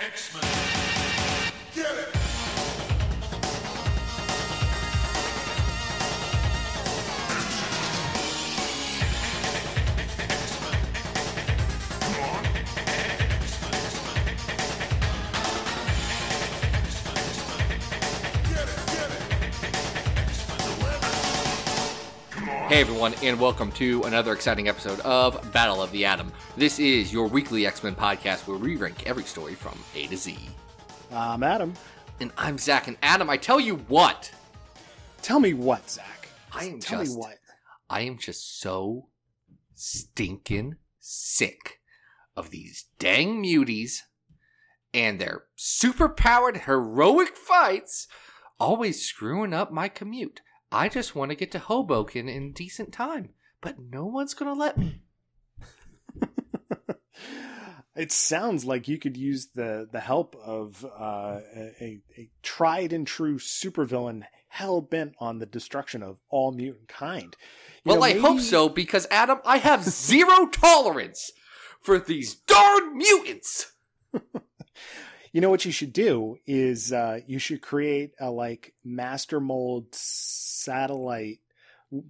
X-Men. Get it! Hey everyone, and welcome to another exciting episode of Battle of the Atom. This is your weekly X Men podcast where we rank every story from A to Z. I'm Adam. And I'm Zach. And Adam, I tell you what, Tell me what, Zach? I am Tell just, me what. I am just so stinking sick of these dang muties and their super-powered heroic fights always screwing up my commute. I just want to get to Hoboken in decent time, but no one's gonna let me. It sounds like you could use the the help of uh, a, a tried and true supervillain hell bent on the destruction of all mutant kind. You Well, know, I hope so because Adam, I have zero tolerance for these darn mutants. You know what you should do is uh, you should create a like master mold satellite,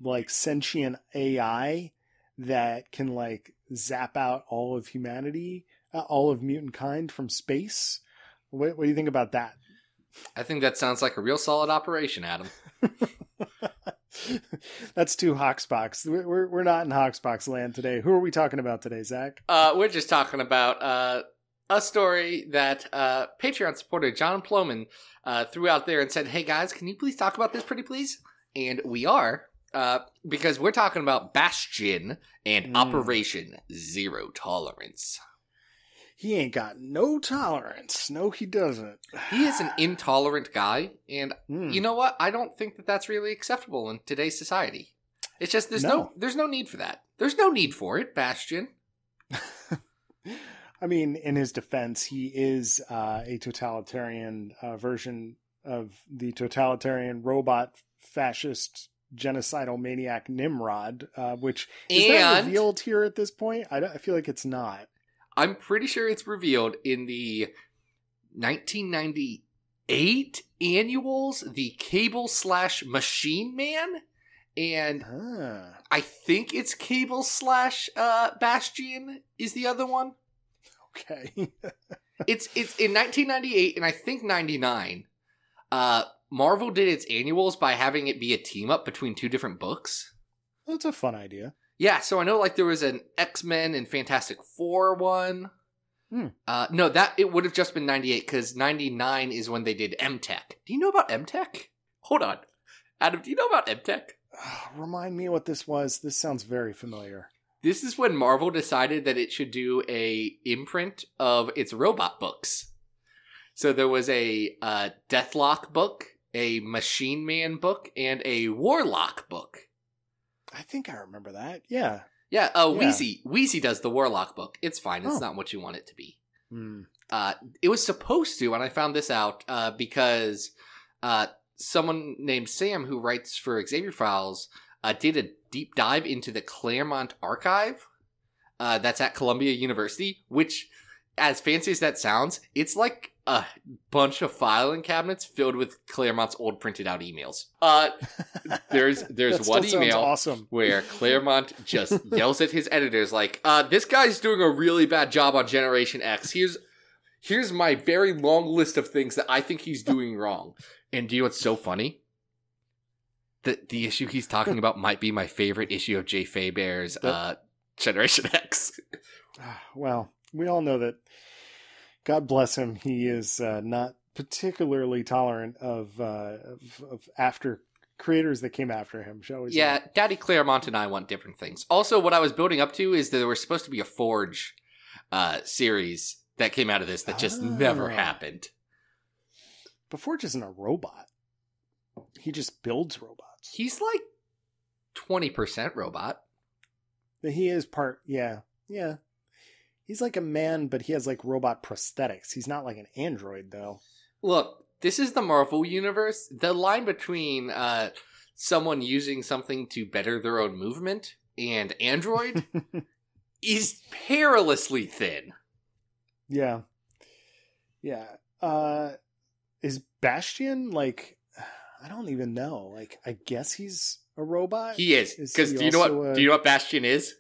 like sentient AI that can like zap out all of humanity, uh, all of mutant kind from space. What, what do you think about that? I think that sounds like a real solid operation, Adam. That's too HoxPox. We're, we're we're not in HoxPox land today. Who are we talking about today, Zach? Uh, we're just talking about uh, a story that uh, Patreon supporter John Ploman uh, threw out there and said, "Hey guys, can you please talk about this, pretty please?" And we are uh, because we're talking about Bastion and Mm. Operation Zero Tolerance. He ain't got no tolerance. No, he doesn't. He is an intolerant guy, and Hmm. you know what? I don't think that that's really acceptable in today's society. It's just there's no. No. there's no need for that. There's no need for it, Bastion. I mean, in his defense, he is uh, a totalitarian uh, version of the totalitarian robot fascist genocidal maniac Nimrod, uh, which is that revealed here at this point? I, don't- I feel like it's not. I'm pretty sure it's revealed in the 1998 annuals, the Cable slash Machine Man, and Ah, I think it's Cable slash uh, Bastion is the other one. Okay. It's it's in 1998 and I think 99. Uh, Marvel did its annuals by having it be a team up between two different books. That's a fun idea. Yeah, so I know like there was an X Men and Fantastic Four one. Hmm. Uh, no, that it would have just been ninety eight because ninety nine is when they did M Tech. Do you know about M Tech? Hold on, Adam. Do you know about M Tech? Ah, Remind me what this was. This sounds very familiar. This is when Marvel decided that it should do a imprint of its robot books. So there was a uh, Deathlok book, a Machine Man book, and a Warlock book. I think I remember that. Yeah. Yeah, uh, Yeah. Weezie. Weezie does the Warlock book. It's fine. It's Oh. not what you want it to be. Hmm. Uh, it was supposed to, and I found this out uh, because uh, someone named Sam, who writes for Xavier Files, uh, did a deep dive into the Claremont archive uh, that's at Columbia University, which, as fancy as that sounds, it's like a bunch of filing cabinets filled with Claremont's old printed out emails. Uh, there's there's one email Awesome. where Claremont just yells at his editors like, uh, this guy's doing a really bad job on Generation X. Here's here's my very long list of things that I think he's doing wrong. And do you know what's so funny? The the issue he's talking about might be my favorite issue of Jay Faerber's uh Generation X. Ah, Well, we all know that. God bless him. He is uh, not particularly tolerant of, uh, of of after creators that came after him. Shall we? say. Yeah, Daddy Claremont and I want different things. Also, what I was building up to is that there was supposed to be a Forge uh series that came out of this that just never Ah. happened. But Forge isn't a robot. He just builds robots. He's like 20% robot. He is part. Yeah, yeah. He's like a man, but he has like robot prosthetics. He's not like an android, though. Look, this is the Marvel universe. The line between uh, someone using something to better their own movement and android is perilously thin. Yeah. Yeah. Uh is Bastion like I don't even know. Like I guess he's a robot. He is because do you know what? a- Do you know what Bastion is?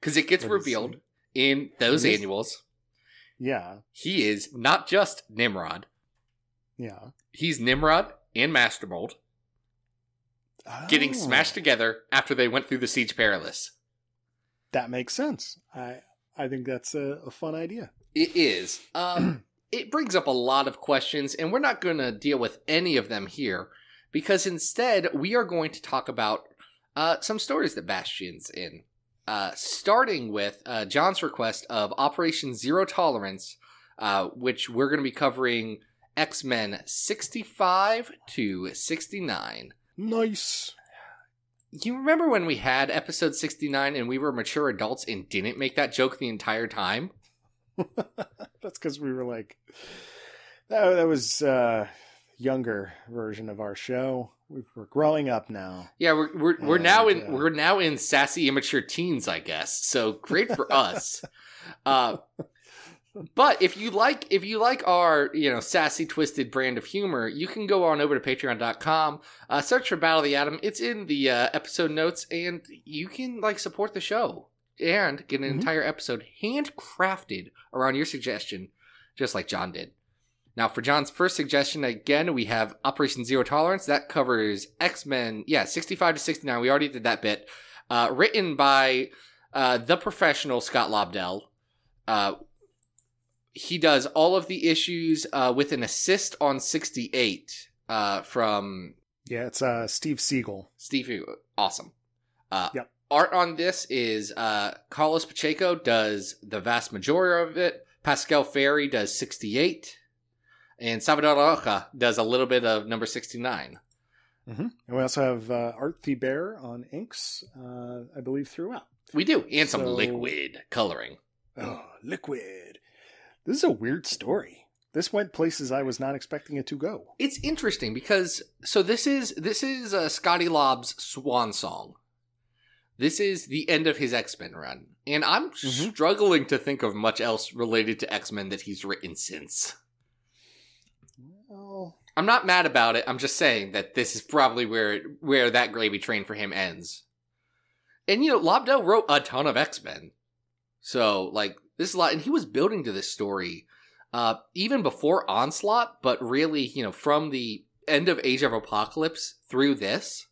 Because it gets What revealed in those is- annuals. Yeah. He is not just Nimrod. Yeah. He's Nimrod and Master Mold getting Oh, smashed together after they went through the Siege Perilous. That makes sense. I I think that's a, a fun idea. It is. Um, it brings up a lot of questions, and we're not going to deal with any of them here because instead we are going to talk about uh, some stories that Bastion's in. Uh, starting with uh, John's request of Operation Zero Tolerance, uh, which we're going to be covering X Men 65 to 69. Nice. You remember when we had episode 69 and we were mature adults and didn't make that joke the entire time? That's because we were like that, that was uh younger version of our show. We- We're growing up now. Yeah, we're we're, we're now in uh, we're now in sassy immature teens, I guess. So great for us. Uh, but if you like if you like our you know sassy twisted brand of humor, you can go on over to Patreon.com, uh, search for Battle of the Atom. It's in the uh, episode notes, and you can like support the show and get an Mhm. entire episode handcrafted around your suggestion, just like John did. Now, for John's first suggestion, again, we have Operation Zero Tolerance. That covers X Men, yeah, 65 to 69. We already did that bit. Uh, written by uh, the professional Scott Lobdell. Uh, he does all of the issues uh, with an assist on 68 uh, from Yeah, it's uh Steve Seagle. Steve. Awesome. Uh, Yep. Art on this is uh, Carlos Pacheco does the vast majority of it. Pascal Ferry does 68. And Salvador Larroca does a little bit of number 69. Mm-hmm. And we also have uh, Art Thibert on inks, uh, I believe, throughout. We do. And some liquid coloring. Oh, liquid. This is a weird story. This went places I was not expecting it to go. It's interesting because so this is this is uh, Scotty Lob's swan song. This is the end of his X Men run, and I'm Mhm. struggling to think of much else related to X Men that he's written since. Well, I'm not mad about it. I'm just saying that this is probably where where that gravy train for him ends. And you know, Lobdell wrote a ton of X Men, so like this is a lot, and he was building to this story uh, even before Onslaught, but really, you know, from the end of Age of Apocalypse through this,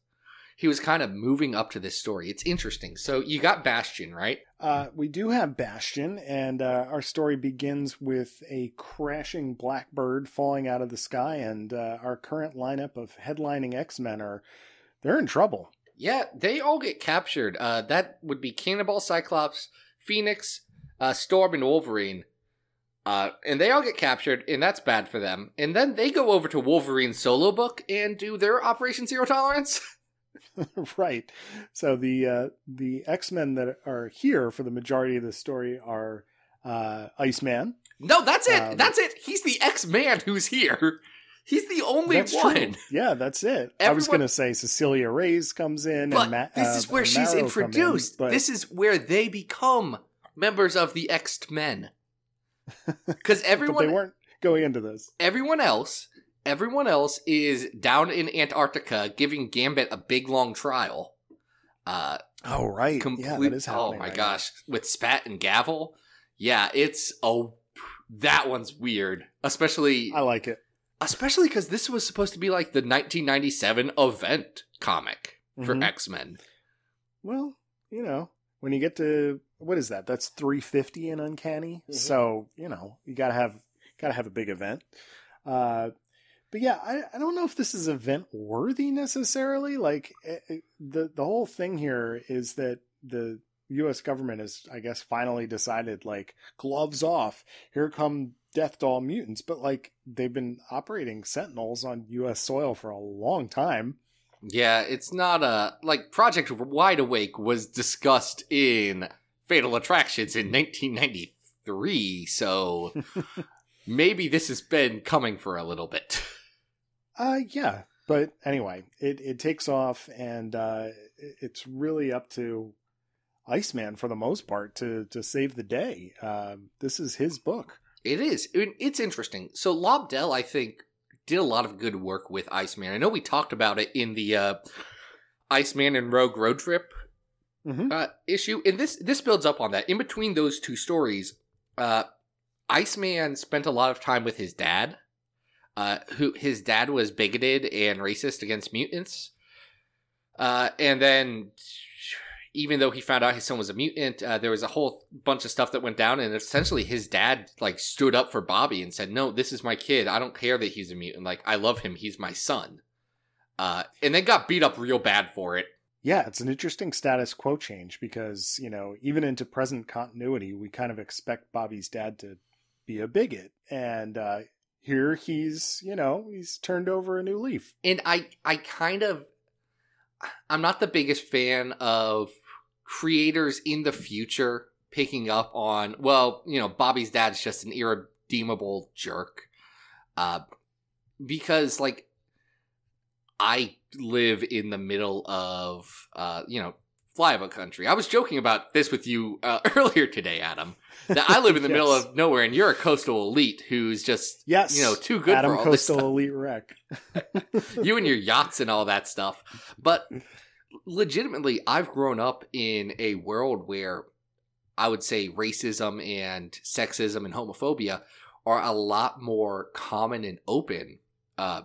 he was kind of moving up to this story. It's interesting. So you got Bastion, right? uh, we do have Bastion, and uh, our story begins with a crashing blackbird falling out of the sky, and uh, our current lineup of headlining X Men are they're in trouble. Yeah, they all get captured. Uh, that would be Cannonball, Cyclops, Phoenix, uh, Storm, and Wolverine. Uh, and they all get captured, and that's bad for them. And then they go over to Wolverine's solo book and do their Operation Zero Tolerance. right. So the uh, the X Men that are here for the majority of the story are uh, Iceman. no, that's it. Um, that's it. He's the X Man who's here. He's the only one. true. Yeah, that's it. I was going to say Cecilia Reyes comes in, But and Ma- this uh, is where and she's come in, introduced. but This is where they become members of the X Men. Because but they everyone, weren't going into this. everyone else, everyone else is down in Antarctica giving Gambit a big long trial. Uh, Oh right, complete. yeah, that is oh my right gosh, with Spat and Gavel. Yeah, it's oh, that one's weird. Especially. I like it. especially because this was supposed to be like the 1997 event comic for Mhm. X Men. Well, you know, when you get to what is that? That's three fifty in Uncanny. Mhm. So you know, you gotta have gotta have a big event. Uh, but yeah, I, I don't know if this is event worthy necessarily. Like eh, eh, the the whole thing here is that the U.S. government has, I guess, finally decided like gloves off. Here come death doll mutants, but like they've been operating Sentinels on U.S. soil for a long time. Yeah, it's not a like Project Wide Awake was discussed in Fatal Attractions in 1993, so maybe this has been coming for a little bit. Uh, yeah. But anyway, it, it takes off, and uh, it's really up to Iceman for the most part to to save the day. Um, this is his book. It is. It's interesting. So Lobdell, I think, did a lot of good work with Iceman. I know we talked about it in the uh, Iceman and Rogue Road Trip Mhm. uh, issue, and this this builds up on that. In between those two stories, uh, Iceman spent a lot of time with his dad, uh, who his dad was bigoted and racist against mutants, uh, and then even though he found out his son was a mutant, uh, there was a whole bunch of stuff that went down, and essentially his dad like stood up for Bobby and said, "No, this is my kid. I don't care that he's a mutant. Like I love him. He's my son." Uh, and then got beat up real bad for it. Yeah, it's an interesting status quo change because, you know, even into present continuity, we kind of expect Bobby's dad to be a bigot. And uh, here he's, you know, he's turned over a new leaf. and I I kind of I'm not the biggest fan of creators in the future picking up on well, you know, Bobby's dad's just an irredeemable jerk. Uh because like I live in the middle of uh, you know, flyover country. I was joking about this with you uh, earlier today, Adam. That I live in the middle of nowhere and you're a coastal elite who's just Yes. you know, too good Adam for all this Coastal stuff Elite Wreck. you and your yachts and all that stuff. But legitimately, I've grown up in a world where I would say racism and sexism and homophobia are a lot more common and open. Uh,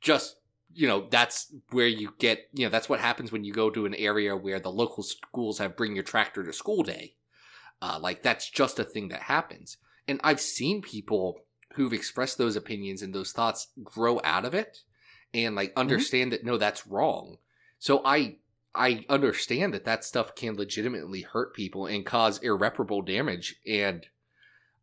just you know, that's where you get. You know, that's what happens when you go to an area where the local schools have bring your tractor to school day. Uh, like that's just a thing that happens. And I've seen people who've expressed those opinions and those thoughts grow out of it and like understand that no that's wrong. So i i understand that that stuff can legitimately hurt people and cause irreparable damage and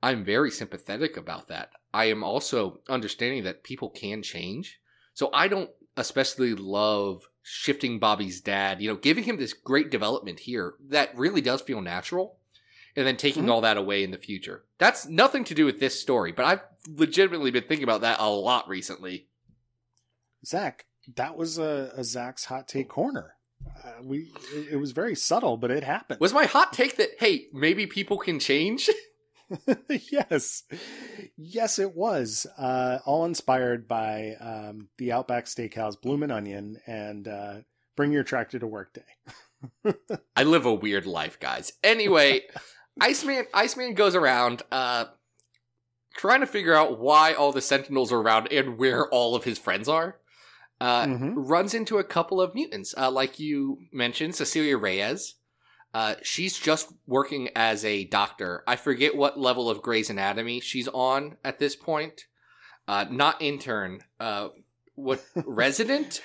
i'm very sympathetic about that. I am also understanding that people can change. So i don't especially love shifting bobby's dad you know giving him this great development here that really does feel natural and then taking Mhm. all that away in the future that's nothing to do with this story but i've legitimately been thinking about that a lot recently Zach, that was a, a Zach's hot take corner. Uh, we it, it was very subtle, but it happened. Was my hot take that hey, maybe people can change? yes, yes, it was. Uh, all inspired by um, the Outback Steakhouse Bloomin' Onion and uh, Bring Your Tractor to Work Day. I live a weird life, guys. Anyway, Iceman Iceman goes around uh trying to figure out why all the sentinels are around and where all of his friends are. Uh Mhm. runs into a couple of mutants. Uh like you mentioned, Cecilia Reyes. Uh she's just working as a doctor. I forget what level of Grey's Anatomy she's on at this point. Uh not intern. Uh what resident?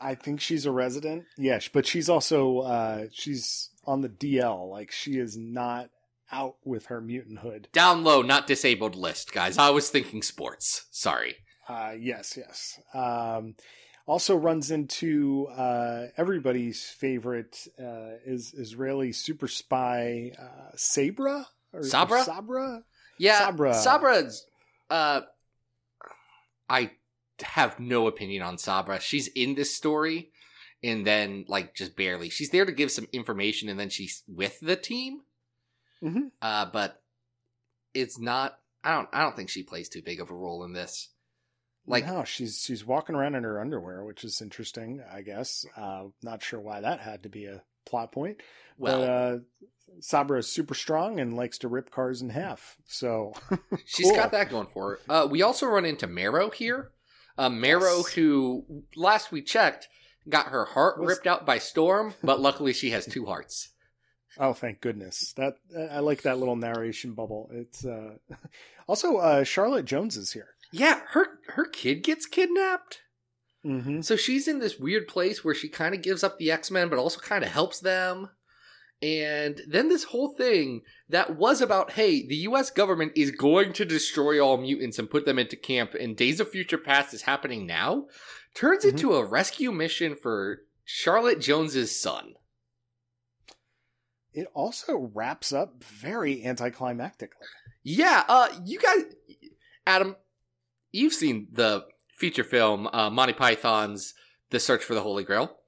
I think she's a resident. Yes, but she's also uh, she's on the DL. Like she is not out with her mutant hood. Down low, not disabled list, guys. I was thinking sports. Sorry. Uh, yes, yes. Um, also runs into uh, everybody's favorite uh, is Israeli super spy uh, Sabra or Sabra? or Sabra. Yeah, Sabra. Sabra's. Uh, I have no opinion on Sabra. She's in this story, and then like just barely. She's there to give some information, and then she's with the team. Mhm. Uh, but it's not. I don't. I don't think she plays too big of a role in this. Like, no, she's she's walking around in her underwear, which is interesting. I guess. Uh, not sure why that had to be a plot point. well, but uh, Sabra is super strong and likes to rip cars in half. So She's Cool. got that going for her. Uh, we also run into Marrow here. Uh, Marrow, Yes. who last we checked got her heart Was- ripped out by Storm, but luckily she has two hearts. Oh, thank goodness! That I like that little narration bubble. It's uh, also uh, Charlotte Jones is here. Yeah, her her kid gets kidnapped. Mm-hmm. So she's in this weird place where she kind of gives up the X Men, but also kind of helps them. And then this whole thing that was about, hey, the US government is going to destroy all mutants and put them into camp, and Days of Future Past is happening now, turns Mhm. into a rescue mission for Charlotte Jones's son. It also wraps up very anticlimactically. Yeah, uh, you guys, Adam, you've seen the feature film uh, Monty Python's The Search for the Holy Grail.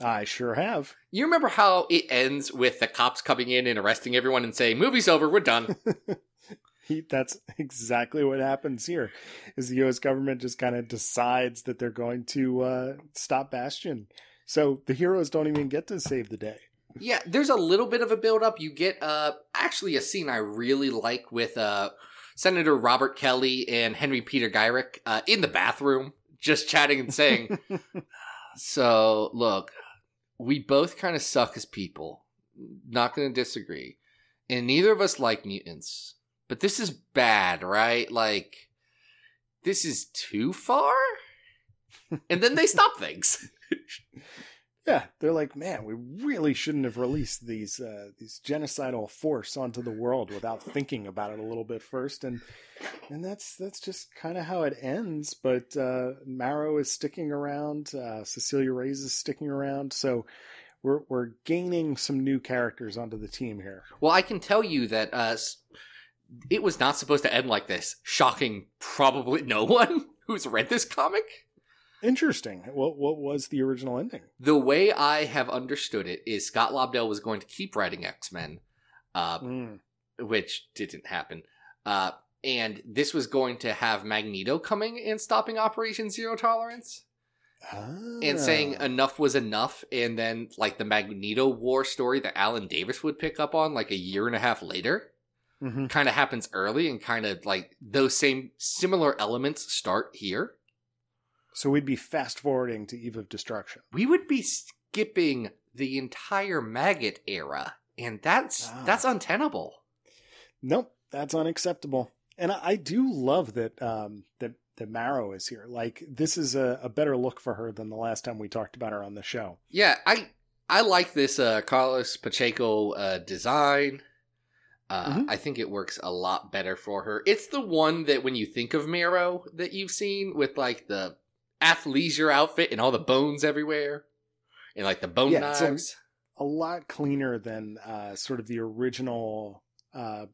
I sure have. You remember how it ends with the cops coming in and arresting everyone and saying, "Movie's over, we're done." He, that's exactly what happens here. Is the U.S. government just kind of decides that they're going to uh, stop Bastion, so the heroes don't even get to save the day. Yeah, there's a little bit of a build up. You get uh actually a scene I really like with uh Senator Robert Kelly and Henry Peter Gyrich uh, in the bathroom, just chatting and saying, "So look, we both kind of suck as people. Not going to disagree, and neither of us like mutants. But this is bad, right? Like, this is too far." and then they stop things. Yeah, they're like, man, we really shouldn't have released these uh, these genocidal force onto the world without thinking about it a little bit first, and and that's that's just kind of how it ends. But uh, Marrow is sticking around, uh, Cecilia Reyes is sticking around, so we're we're gaining some new characters onto the team here. Well, I can tell you that uh, it was not supposed to end like this. Shocking, probably no one who's read this comic. Interesting. What what was the original ending? The way I have understood it is Scott Lobdell was going to keep writing X Men, uh, Mm. which didn't happen. Uh, and this was going to have Magneto coming and stopping Operation Zero Tolerance and saying Ah. enough was enough. And then, like, the Magneto War story that Alan Davis would pick up on, like, a year and a half later. Mhm. kind of happens early and kind of like those same similar elements start here. So we'd be fast forwarding to Eve of Destruction. We would be skipping the entire Maggott era, and that's Ah. that's untenable. Nope, that's unacceptable. And I, I do love that um, that that Marrow is here. Like this is a, a better look for her than the last time we talked about her on the show. Yeah, I I like this uh, Carlos Pacheco uh, design. Uh, Mhm. I think it works a lot better for her. It's the one that when you think of Marrow that you've seen with like the athleisure outfit and all the bones everywhere, and like the bone Yeah, it's a- knives. A lot cleaner than uh, sort of the original uh,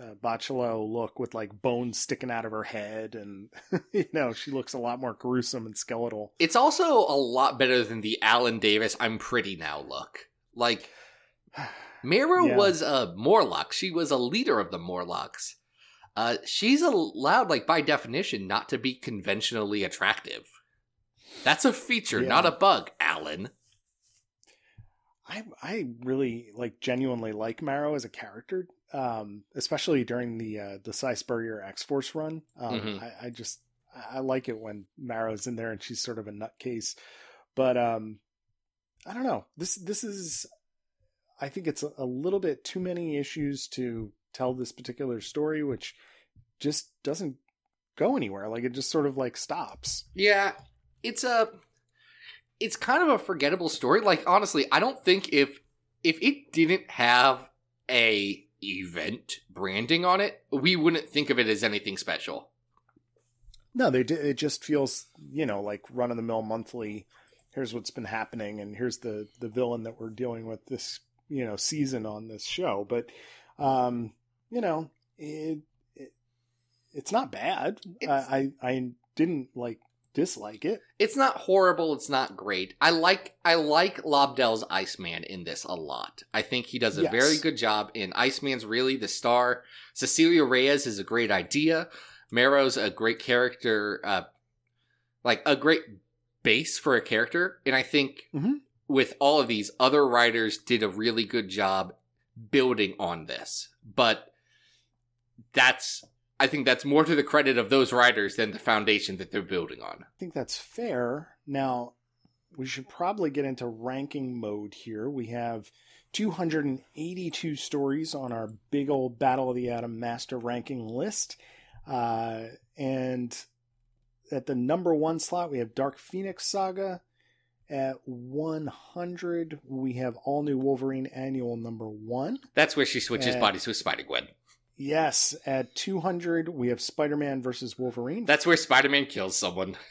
uh, Bachalo look with like bones sticking out of her head, and you know she looks a lot more gruesome and skeletal. It's also a lot better than the Alan Davis "I'm pretty now" look. Like Marrow Yeah. was a Morlock. She was a leader of the Morlocks. Uh, she's allowed, like by definition, not to be conventionally attractive. That's a feature, Yeah. not a bug, Alan. I I really like genuinely like Marrow as a character, um, especially during the uh, the Si Spurrier X Force run. Um, Mhm. I, I just I I like it when Marrow's in there and she's sort of a nutcase. But um, I don't know. This this is I think it's a, little bit too many issues to tell this particular story, which just doesn't go anywhere. Like it just sort of like stops. Yeah, it's a, it's kind of a forgettable story. Like honestly, I don't think if if it didn't have a event branding on it, we wouldn't think of it as anything special. No, they d- it just feels you know like run of the mill monthly. Here's what's been happening, and here's the the villain that we're dealing with this you know season on this show. But um, you know it, it it's not bad. It's- I, I I didn't like dislike it. it's not horrible it's not great i like i like lobdell's iceman in this a lot i think he does a Yes. very good job In iceman's really the star cecilia reyes is a great idea marrow's a great character uh like a great base for a character and i think Mhm. With all of these other writers did a really good job building on this but that's i think that's more to the credit of those writers than the foundation that they're building on I think that's fair. Now, we should probably get into ranking mode here. We have 282 stories on our big old Battle of the Atom master ranking list. Uh, and at the number one slot, we have Dark Phoenix Saga. At 100, we have All New Wolverine Annual number one. That's where she switches Uh, bodies with Spider Gwen. Yes, at 200, we have Spider Man versus Wolverine. That's where Spider Man kills someone.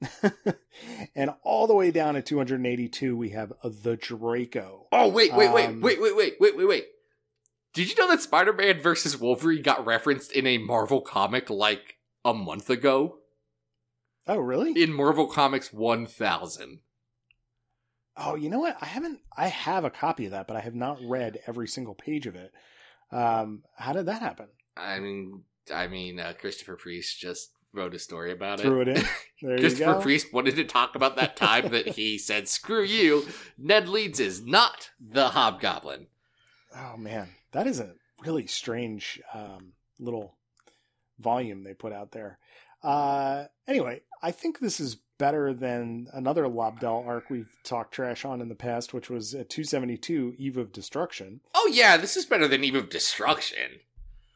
and all the way down at 282, we have the Draco. Oh wait, wait, wait, Um, wait, wait, wait, wait, wait, wait. Did you know that Spider Man versus Wolverine got referenced in a Marvel comic like a month ago? Oh, really? In Marvel Comics 1000. Oh, you know what? I haven't. I have a copy of that, but I have not read every single page of it. Um, how did that happen? I mean, I mean, uh, Christopher Priest just wrote a story about Threw it. it in. There you Christopher. Priest wanted to talk about that time that he said, "Screw you, Ned Leeds is not the Hobgoblin." Oh man, that is a really strange um, little volume they put out there. Uh, anyway, I think this is better than another Lobdell arc we've talked trash on in the past, which was at 272 Eve of Destruction. Oh yeah, this is better than Eve of Destruction.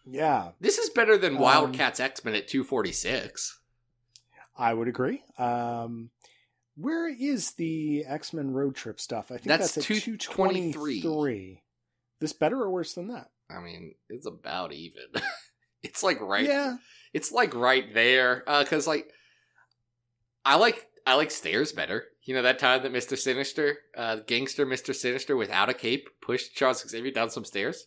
Yeah, This is better than Um, Wildcats X Men at two forty six. I would agree. Um, where is the X Men road trip stuff? I think That's that's, at 223. 223. This better or worse than that? I mean, it's about even. it's like right. Yeah. It's like right there. Uh, cause like, I like I like stairs better. You know that time that Mister Sinister, uh, gangster Mister Sinister without a cape pushed Charles Xavier down some stairs.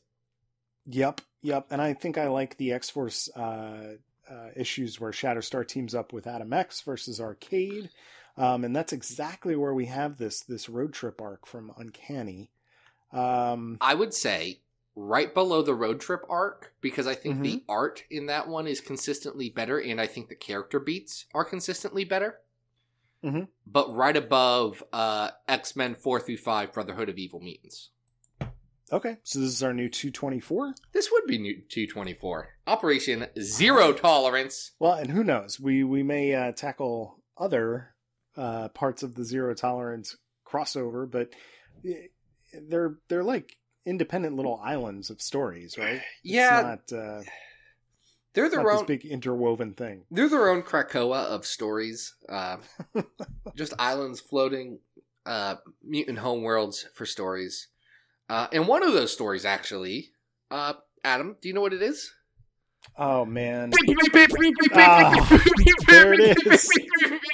Yep, yep. And I think I like the X Force uh, uh, issues where Shatterstar teams up with Adam X versus Arcade, um, and that's exactly where we have this this road trip arc from Uncanny. Um, I would say right below the road trip arc because I think the Mm-hmm. art in that one is consistently better, and I think the character beats are consistently better. Mhm. But right above uh, X Men four through five, Brotherhood of Evil Mutants. okay, so this is our new 224. This would be new 224. Operation Zero Tolerance. Well, and who knows? We we may uh, tackle other uh, parts of the zero tolerance crossover, but eh, they're they're like independent little islands of stories, right? Yeah, it's not, uh, they're their not own. this big interwoven thing. They're their own Krakoa of stories. Uh, just islands floating, uh, mutant homeworlds for stories. Uh, and one of those stories, actually, uh, Adam, do you know what it is? Oh man, Ah, there it is.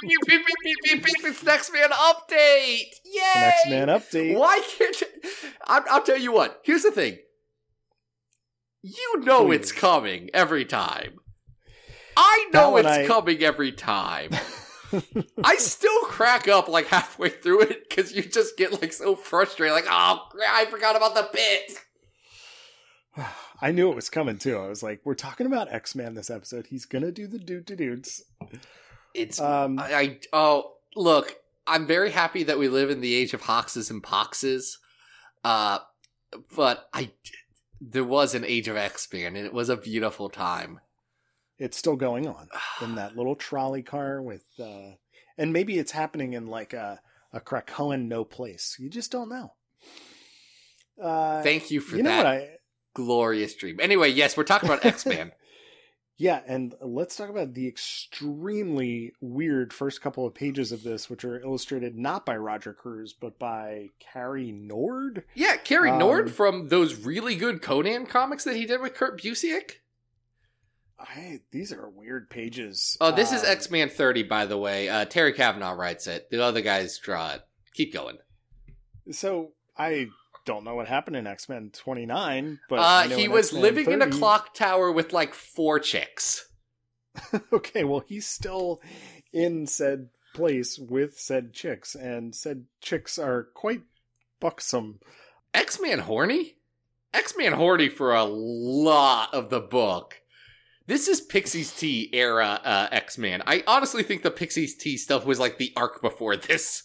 It's Next Man Update! Yay! Next Man Update. Why can't you? I'll, I'll tell you what. Here's the thing. You know Please. it's coming every time. I know it's I- coming every time. I still crack up like halfway through it because you just get like so frustrated. Like, oh, I forgot about the bit. I knew it was coming too. I was like, we're talking about X Man this episode. He's gonna do the dude to dudes. It's Um, I, I oh look, I'm very happy that we live in the age of hoxes and poxes. Uh, but I there was an age of X Men and it was a beautiful time. it's still going on in that little trolley car with, uh, and maybe it's happening in like a a Krakoan no place. You just don't know. Uh, Thank you for you know that what I? glorious dream. Anyway, yes, we're talking about X Men. Yeah, and let's talk about the extremely weird first couple of pages of this, which are illustrated not by Roger Cruz but by Cary Nord. yeah, Cary Um, Nord from those really good Conan comics that he did with Kurt Busiek. I, these are weird pages. Oh, this is Um, X Men 30, by the way. Uh, Terry Kavanagh writes it. The other guys draw it. Keep going. So I don't know what happened in X Men 29, but uh, he was X-Men living in a clock tower with like four chicks. okay, well, he's still in said place with said chicks, and said chicks are quite buxom. X Man horny? X Man horny for a lot of the book. This is Pixie's T era uh, X Man. I honestly think the Pixie's T stuff was like the arc before this.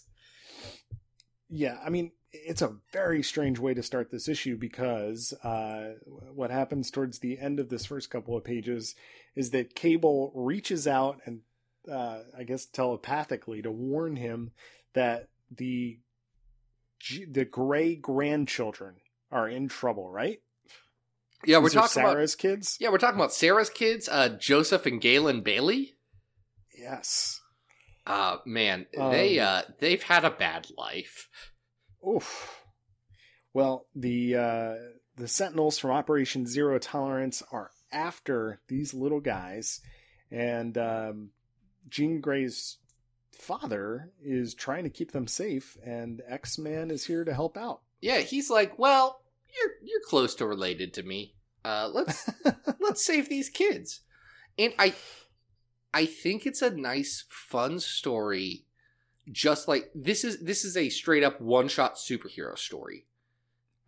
Yeah, I mean, it's a very strange way to start this issue because uh, what happens towards the end of this first couple of pages is that Cable reaches out and, uh, I guess, telepathically to warn him that the the gray grandchildren are in trouble, right? Yeah, we're talking about Sarah's kids. yeah, we're talking about Sarah's kids, uh, Joseph and Gailyn Bailey. Yes. Uh man, they Um, uh they've had a bad life. Oof. Well, the uh, the Sentinels from Operation Zero Tolerance are after these little guys, and um, Jean Grey's father is trying to keep them safe, and X Man is here to help out. Yeah, he's like, well, you're you're close to related to me. Uh, let's let's save these kids. And I I think it's a nice fun story just like this is this is a straight up one shot superhero story.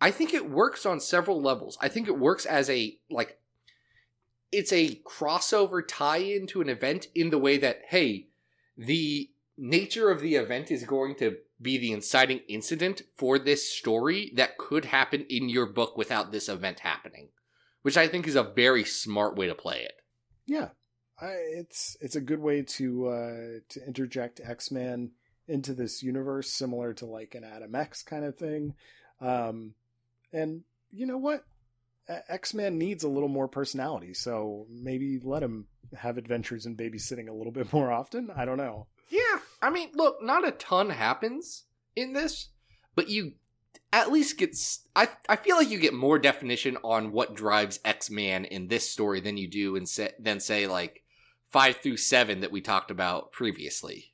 I think it works on several levels. I think it works as a like it's a crossover tie-in to an event in the way that hey, the nature of the event is going to be the inciting incident for this story that could happen in your book without this event happening, which I think is a very smart way to play it. Yeah, I, it's it's a good way to uh, to interject X Men into this universe, similar to like an Adam X kind of thing. Um, and you know what? X Men needs a little more personality, so maybe let him have adventures in babysitting a little bit more often. I don't know. Yeah, I mean, look, not a ton happens in this, but you at least get. I I feel like you get more definition on what drives X Man in this story than you do in say, than say like five through seven that we talked about previously.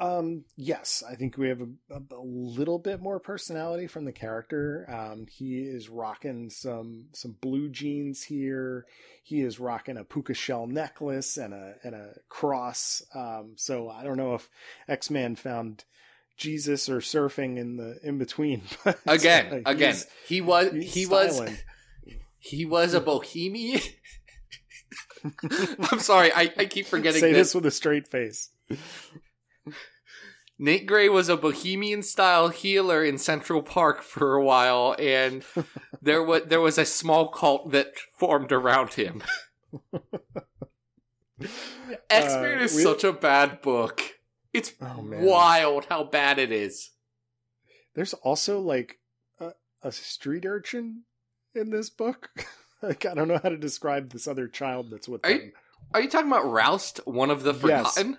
Um, yes, I think we have a, a, a, little bit more personality from the character. Um, he is rocking some some blue jeans here. He is rocking a puka shell necklace and a and a cross. Um, so I don't know if X Man found Jesus or surfing in the in between. But, again, uh, again, he was he styling. was he was a bohemian. I'm sorry, I, I keep forgetting. Say this. this with a straight face. Nate Gray was a bohemian style healer in Central Park for a while, and there was there was a small cult that formed around him. X Men uh, is we... such a bad book. It's oh, wild how bad it is. There's also like a, a street urchin in this book. like I don't know how to describe this other child that's with are them. You, are you talking about Roust, one of the forgotten? Yes.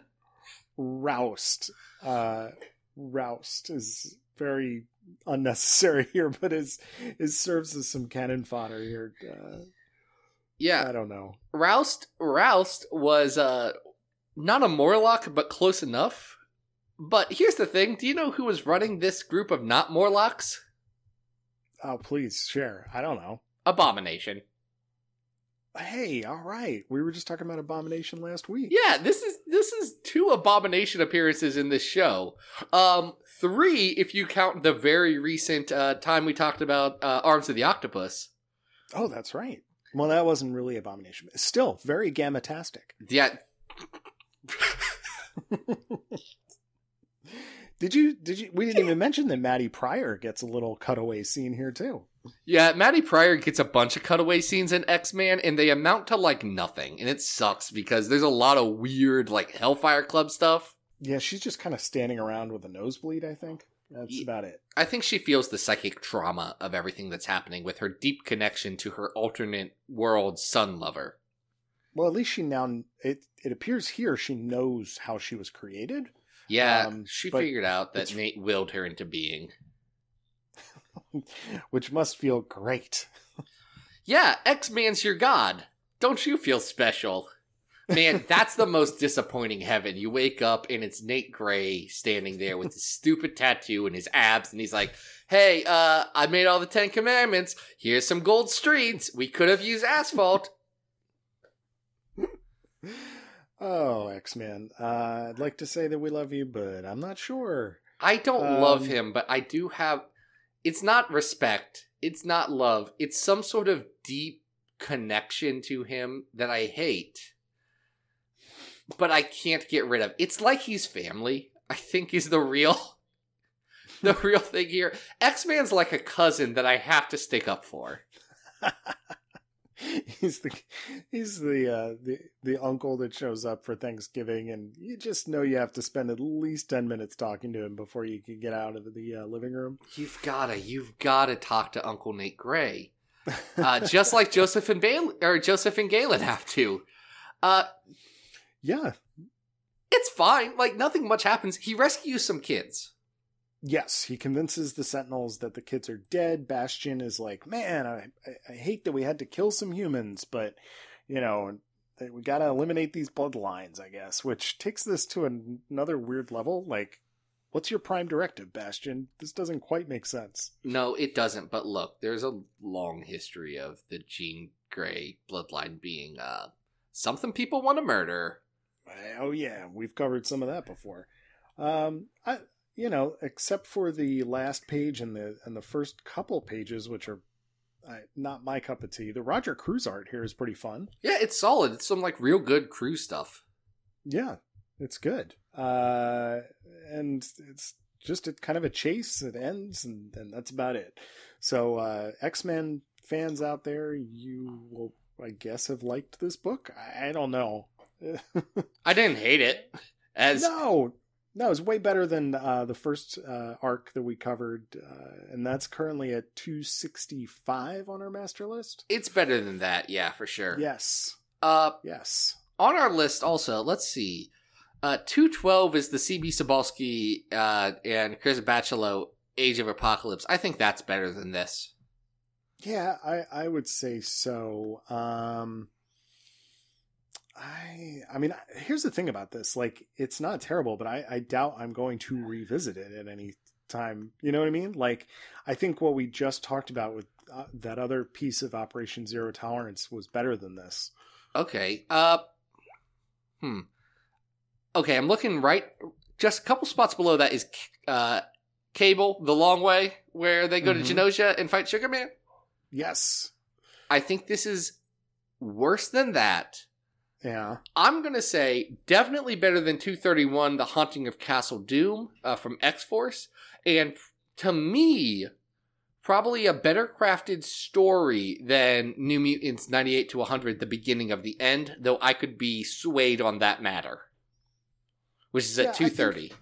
Roust. Uh, Roust is very unnecessary here, but is is serves as some cannon fodder here. Uh, yeah, I don't know. Roust Roust was uh, not a Morlock, but close enough. But here's the thing: Do you know who was running this group of not Morlocks? Oh, please share. I don't know. Abomination. Hey, all right. We were just talking about Abomination last week. Yeah, this is this is two Abomination appearances in this show. Um, three if you count the very recent uh, time we talked about uh, Arms of the Octopus. Oh, that's right. Well, that wasn't really Abomination. Still very gammatastic. Yeah. did you did you we didn't even mention that Maddy Pryor gets a little cutaway scene here too. Yeah, Maddy Pryor gets a bunch of cutaway scenes in X Men, and they amount to like nothing, and it sucks because there's a lot of weird like Hellfire Club stuff. Yeah, she's just kind of standing around with a nosebleed. I think that's yeah, about it. I think she feels the psychic trauma of everything that's happening with her deep connection to her alternate world son lover. Well, at least she now it it appears here she knows how she was created. Yeah, um, she figured out that Nate willed her into being. which must feel great. yeah, X Man's your god. Don't you feel special? Man, that's the most disappointing heaven. You wake up and it's Nate Gray standing there with his stupid tattoo and his abs, and he's like, Hey, uh, I made all the Ten Commandments. Here's some gold streets. We could have used asphalt. oh, X Men. Uh, I'd like to say that we love you, but I'm not sure. I don't um, love him, but I do have it's not respect, it's not love, it's some sort of deep connection to him that I hate. But I can't get rid of. It's like he's family. I think is the real the real thing here. X-Man's like a cousin that I have to stick up for. he's the he's the uh, the the uncle that shows up for Thanksgiving, and you just know you have to spend at least ten minutes talking to him before you can get out of the uh, living room. You've gotta, you've gotta talk to Uncle Nate Gray, uh, just like Joseph and Bale or Joseph and Gailyn have to. Uh, yeah, it's fine. Like nothing much happens. He rescues some kids. Yes, he convinces the Sentinels that the kids are dead. Bastion is like, "Man, I, I, hate that we had to kill some humans, but you know, we got to eliminate these bloodlines, I guess." Which takes this to an, another weird level. Like, what's your prime directive, Bastion? This doesn't quite make sense. No, it doesn't. But look, there's a long history of the Jean Grey bloodline being uh, something people want to murder. Oh yeah, we've covered some of that before. Um, I you know, except for the last page and the and the first couple pages, which are I, not my cup of tea. The Roger Cruz art here is pretty fun. Yeah, it's solid. It's some like real good crew stuff. Yeah, it's good. Uh, and it's just a kind of a chase. It ends, and, and that's about it. So, uh, X Men fans out there, you will, I guess, have liked this book. I, I don't know. I didn't hate it. As no, no, it's way better than uh, the first uh, arc that we covered, uh, and that's currently at 265 on our master list. it's better than that, yeah, for sure. Yes, Uh, yes. on our list also, let's see. Uh, 212 is the CB Cebulski uh, and Chris Bachalo Age of Apocalypse. I think that's better than this. Yeah, I, I would say so. Um, I I mean, here's the thing about this. Like, it's not terrible, but I, I doubt I'm going to revisit it at any time. You know what I mean? Like, I think what we just talked about with uh, that other piece of Operation Zero Tolerance was better than this. Okay. Uh, hmm. Okay, I'm looking right. Just a couple spots below that is uh, Cable, The Long Way, where they go Mhm. to Genosha and fight Sugar Man. Yes. I think this is worse than that. Yeah. I'm gonna say definitely better than 231, The Haunting of Castle Doom uh, from X Force, and to me, probably a better crafted story than New Mutants 98 to 100, the beginning of the end. Though I could be swayed on that matter, which is Yeah, I at think- 230.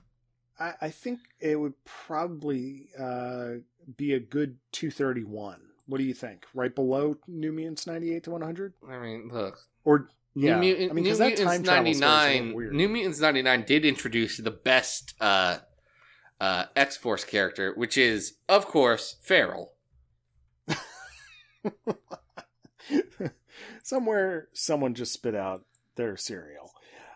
I, I think it would probably uh, be a good 231. What do you think? Right below New Mutants 98 to 100? I mean, look, Or yeah, New, Mutant, I mean, New Mutants time travel story is a little 99. New Mutants 99 did introduce the best uh, uh, X Force character, which is, of course, Feral. Somewhere, someone just spit out their cereal.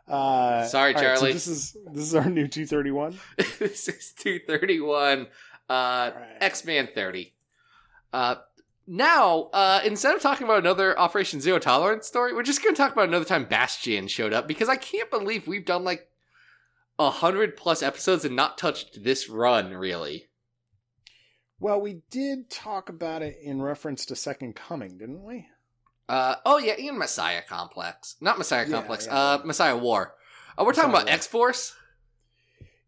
Uh, Sorry, all right, so Charlie. this is this is our new 231. this is 231 uh All right. x-man 30 uh now uh instead of talking about another operation zero tolerance story we're just gonna talk about another time bastion showed up because i can't believe we've done like a hundred plus episodes and not touched this run really Well, we did talk about it in reference to Second Coming, didn't we? uh oh yeah and messiah complex not messiah Yeah, complex yeah. uh messiah war uh, we're talking about x-force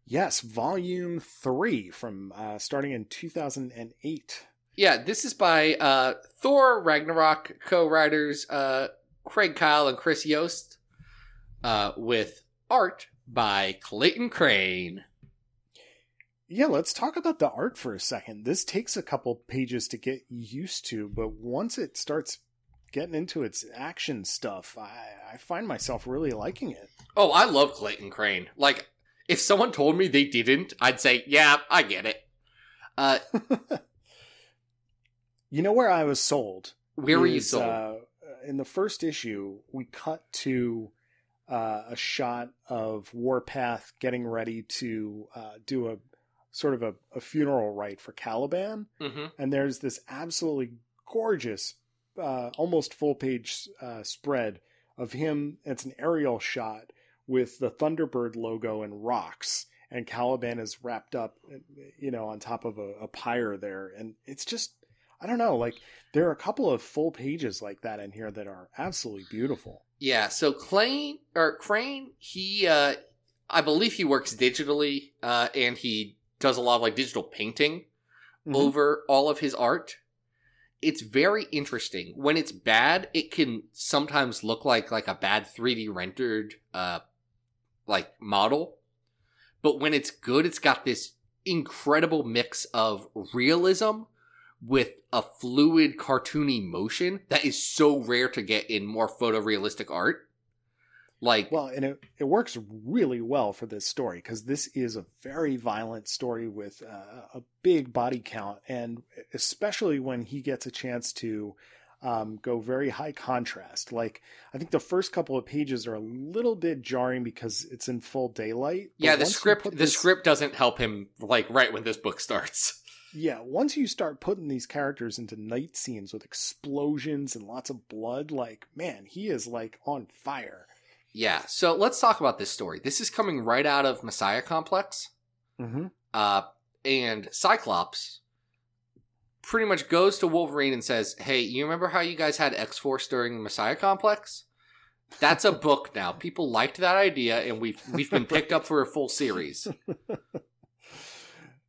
Yes, Volume Three from uh, starting in 2008. Yeah, this is by uh, Thor Ragnarok co-writers uh, Craig Kyle and Chris Yost, uh, with art by Clayton Crain. Yeah, let's talk about the art for a second. This takes a couple pages to get used to, but once it starts getting into its action stuff, I, I find myself really liking it. Oh, I love Clayton Crain. Like, if someone told me they didn't, I'd say, yeah, I get it. Uh, You know where I was sold? where were you sold? Uh, in the first issue, we cut to uh, a shot of Warpath getting ready to uh, do a sort of a, a funeral rite for Caliban. hmm and there's this absolutely gorgeous, uh, almost full page uh, spread of him. It's an aerial shot with the Thunderbird logo and rocks, and Caliban is wrapped up, you know, on top of a, a pyre there, and it's just. I don't know, like there are a couple of full pages like that in here that are absolutely beautiful. Yeah, so Crain or Crane, he uh I believe he works digitally uh and he does a lot of like digital painting Mhm. over all of his art. It's very interesting. When it's bad, it can sometimes look like like a bad 3D rendered uh like model. But when it's good, it's got this incredible mix of realism with a fluid cartoony motion that is so rare to get in more photorealistic art. Like Well, and it, it works really well for this story because this is a very violent story with uh, a big body count, and especially when he gets a chance to um, go very high contrast. Like I think the first couple of pages are a little bit jarring because it's in full daylight. yeah, the script the this- script doesn't help him like right when this book starts. Yeah, once you start putting these characters into night scenes with explosions and lots of blood, like man, he is like on fire. Yeah, so let's talk about this story. This is coming right out of Messiah Complex. Mm-hmm. Uh, and Cyclops pretty much goes to Wolverine and says, "Hey, you remember how you guys had X Force during Messiah Complex? That's a book now. People liked that idea, and we've we've been picked up for a full series."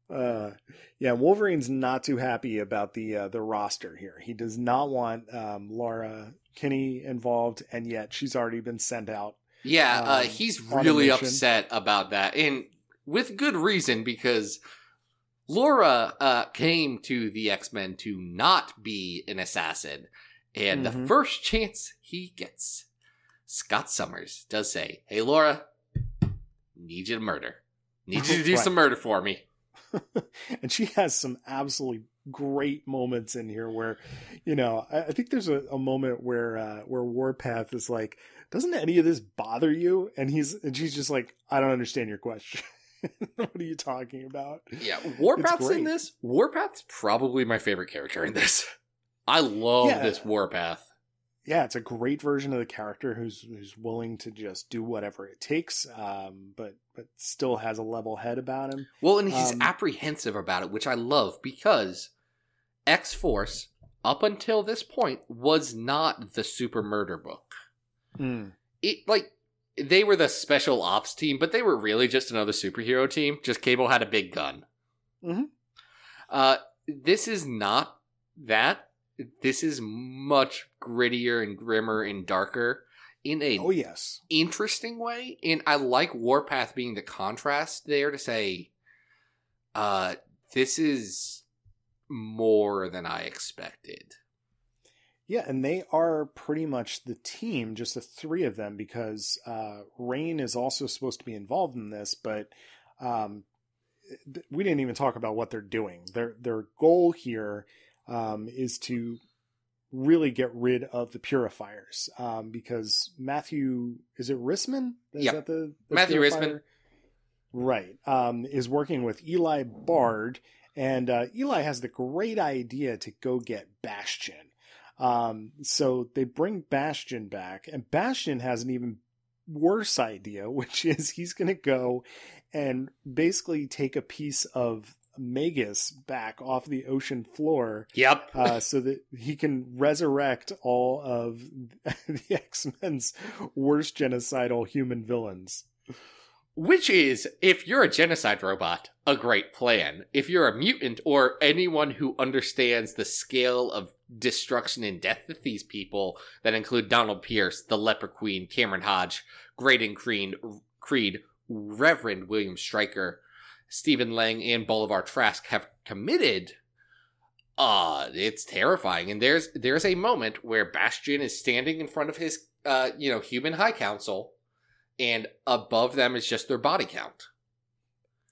Uh, yeah, Wolverine's not too happy about the uh, the roster here. He does not want um, Laura Kinney involved, and yet she's already been sent out. Yeah, uh, Um, he's really upset about that, and with good reason because Laura uh, came to the X Men to not be an assassin, and the Mhm. first chance he gets, Scott Summers does say, "Hey, Laura, need you to murder, need you to do Right. some murder for me." and she has some absolutely great moments in here where, you know, I, I think there's a, a moment where uh, where Warpath is like, "Doesn't any of this bother you?" And he's and she's just like, "I don't understand your question. what are you talking about?" Yeah, Warpath's in this. Warpath's probably my favorite character in this. I love Yeah. this Warpath. Yeah, it's a great version of the character who's who's willing to just do whatever it takes, um, but but still has a level head about him. Well, and he's Um, apprehensive about it, which I love because X Force, up until this point, was not the super murder book. It like they were the special ops team, but they were really just another superhero team. Just Cable had a big gun. Mhm. Uh, this is not that. This is much grittier and grimmer and darker in a Oh yes, interesting way and i like warpath being the contrast there to say uh this is more than i expected yeah, and they are pretty much the team, just the three of them, because uh, Rahne is also supposed to be involved in this, but um, we didn't even talk about what they're doing. Their their goal here um, is to really get rid of the purifiers um, because Matthew is it Risman? Is Yep. that the, the Matthew purifier? Right. Um, is working with Eli Bard, and uh, Eli has the great idea to go get Bastion. Um, so they bring Bastion back, and Bastion has an even worse idea, which is he's going to go and basically take a piece of Magus back off the ocean floor yep uh, so that he can resurrect all of the X Men's worst genocidal human villains. which is if you're a genocide robot a great plan if you're a mutant or anyone who understands the scale of destruction and death of these people that include donald pierce the leper queen cameron hodge graydon creed, creed reverend william stryker stephen lang and bolivar trask have committed uh it's terrifying. And there's there's a moment where bastion is standing in front of his uh you know human high council and above them is just their body count.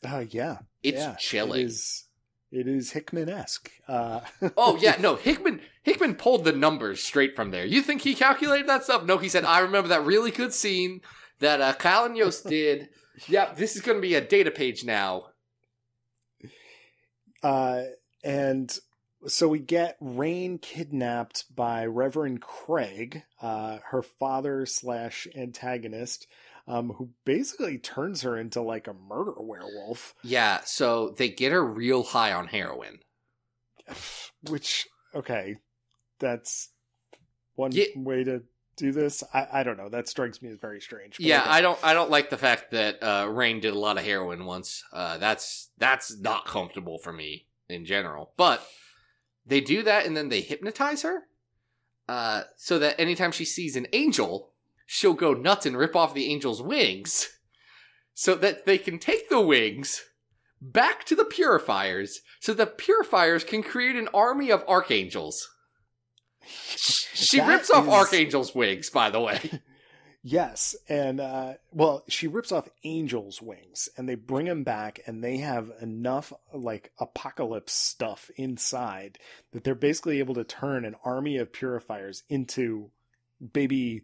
Uh, yeah, it's yeah, chilling. It is, it is Hickman esque. Uh, oh yeah no hickman hickman pulled the numbers straight from there. You think he calculated that stuff? No he said i remember that really good scene that uh kyle and yost did yeah this is gonna be a data page now uh, and so we get Rahne kidnapped by Reverend Craig, uh, her father slash antagonist, um, who basically turns her into like a murder werewolf. yeah so they get her real high on heroin Which okay, that's one Yeah. way to do this. I, I don't know. That strikes me as very strange. yeah i don't i don't like the fact that uh Rahne did a lot of heroin once uh that's that's not comfortable for me in general but they do that and then they hypnotize her uh so that anytime she sees an angel she'll go nuts and rip off the angel's wings so that they can take the wings back to the purifiers so the purifiers can create an army of archangels she That rips off is- archangels wings by the way Yes, and uh, well, she rips off Angel's wings, and they bring him back, and they have enough like apocalypse stuff inside that they're basically able to turn an army of purifiers into baby,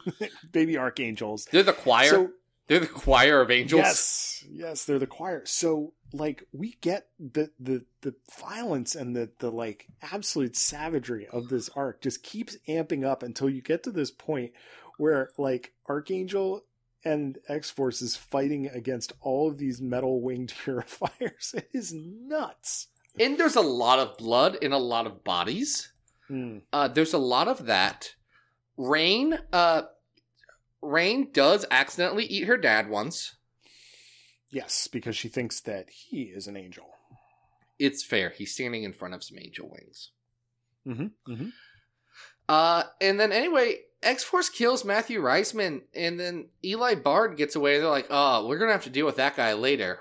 baby archangels. they're the choir So They're the choir of angels. yes, yes, they're the choir. So like we get the the the violence and the the like absolute savagery of this arc just keeps amping up until you get to this point where like Archangel and X Force is fighting against all of these metal winged purifiers. It is nuts. and there's a lot of blood and a lot of bodies. Mm. Uh, there's a lot of that. Rahne, uh, Rahne does accidentally eat her dad once. Yes, because she thinks that he is an angel. It's fair. He's standing in front of some angel wings. Mm-hmm. Mm-hmm. Uh, and then anyway, X Force kills Matthew Risman, and then Eli Bard gets away. They're like, "Oh, we're gonna have to deal with that guy later."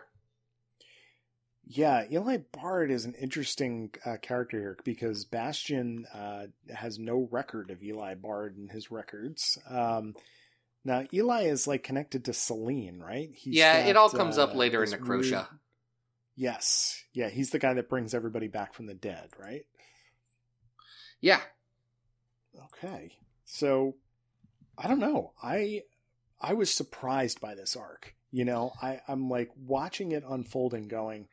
Yeah, Eli Bard is an interesting uh, character here because Bastion uh, has no record of Eli Bard in his records. Um, now, Eli is like connected to Selene, right? He's yeah, it all comes uh, up later in Necrosha. weird- Yes, yeah, he's the guy that brings everybody back from the dead, right? Yeah, Okay, so I don't know. I I was surprised by this arc. You know, I I'm like watching it unfold and going,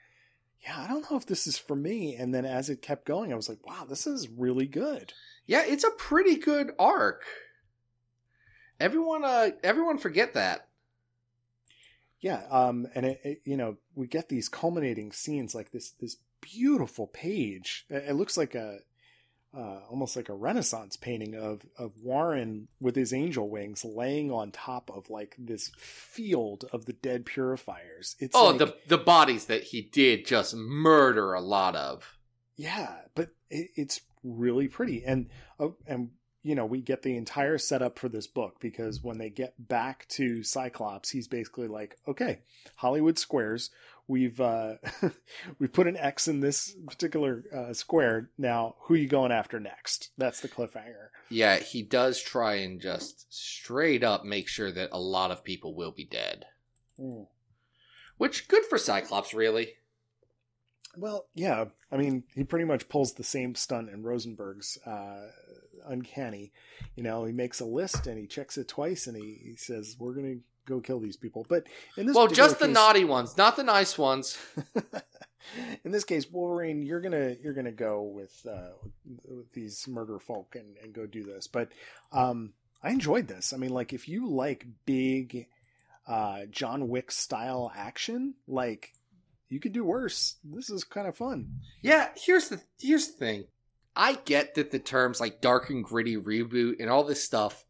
yeah, I don't know if this is for me. And then as it kept going, I was like, wow, this is really good. yeah, it's a pretty good arc. Everyone, uh, everyone forget that. Yeah, um, and it, it, you know, we get these culminating scenes like this this beautiful page. It, it looks like a uh, almost like a Renaissance painting of of Warren with his angel wings laying on top of like this field of the dead purifiers. It's oh, like- the the bodies that he did just murder a lot of. yeah, but it, it's really pretty, and uh, and you know we get the entire setup for this book because when they get back to Cyclops, he's basically like, okay, Hollywood Squares, we've uh, we put an X in this particular uh, square. Now, who you going after next? That's the cliffhanger. Yeah, he does try and just straight up make sure that a lot of people will be dead. Mm. Which good for Cyclops, really. Well, yeah. I mean, he pretty much pulls the same stunt in Rosenberg's uh, Uncanny. You know, he makes a list and he checks it twice and he, he says, "We're going to go kill these people." But in this, well, just the case- naughty ones, not the nice ones. in this case, Wolverine, you're gonna you're gonna go with, uh, with these murder folk and, and go do this. But um, I enjoyed this. I mean, like if you like big uh, John Wick style action, like you could do worse. This is kind of fun. Yeah, here's the here's the thing. I get that the terms like dark and gritty reboot and all this stuff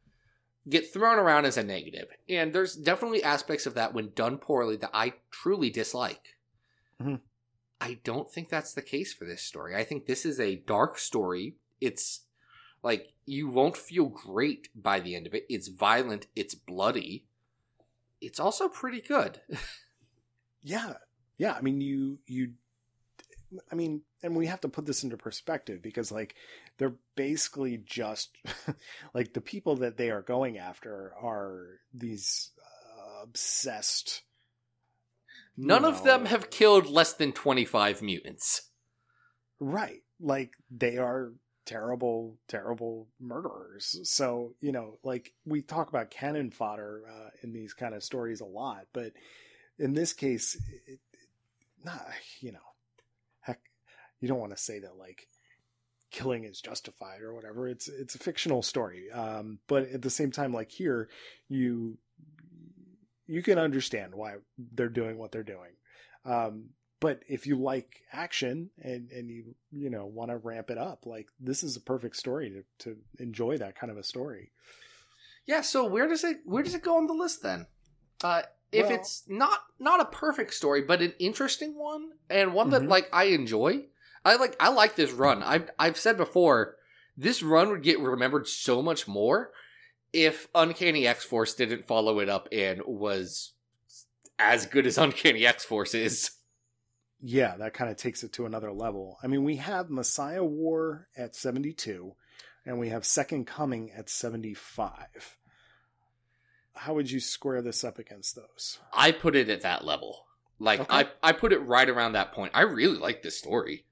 get thrown around as a negative, and there's definitely aspects of that when done poorly that I truly dislike. Mhm. I don't think that's the case for this story. I think this is a dark story. It's like you won't feel great by the end of it. It's violent, it's bloody. It's also pretty good. Yeah. Yeah. I mean, you, you, I mean, and we have to put this into perspective because, like, they're basically just like the people that they are going after are these uh, obsessed. None you of them have killed less than 25 mutants. Right. Like, they are terrible, terrible murderers. So, you know, like, we talk about cannon fodder uh, in these kind of stories a lot, but in this case, it, it, not, you know, you don't want to say that, like, killing is justified or whatever it's it's a fictional story um but at the same time like here you you can understand why they're doing what they're doing um but if you like action and and you you know want to ramp it up like this is a perfect story to to enjoy that kind of a story Yeah, so where does it where does it go on the list then? Uh if Well- it's not not a perfect story, but an interesting one and one that Mhm. like I enjoy. I like I like this run. I've I've said before, this run would get remembered so much more if Uncanny X Force didn't follow it up and was as good as Uncanny X Force is. yeah that kind of takes it to another level i mean we have messiah war at 72 and we have second coming at 75 how would you square this up against those I put it at that level. Like Okay. I, I put it right around that point. I really like this story.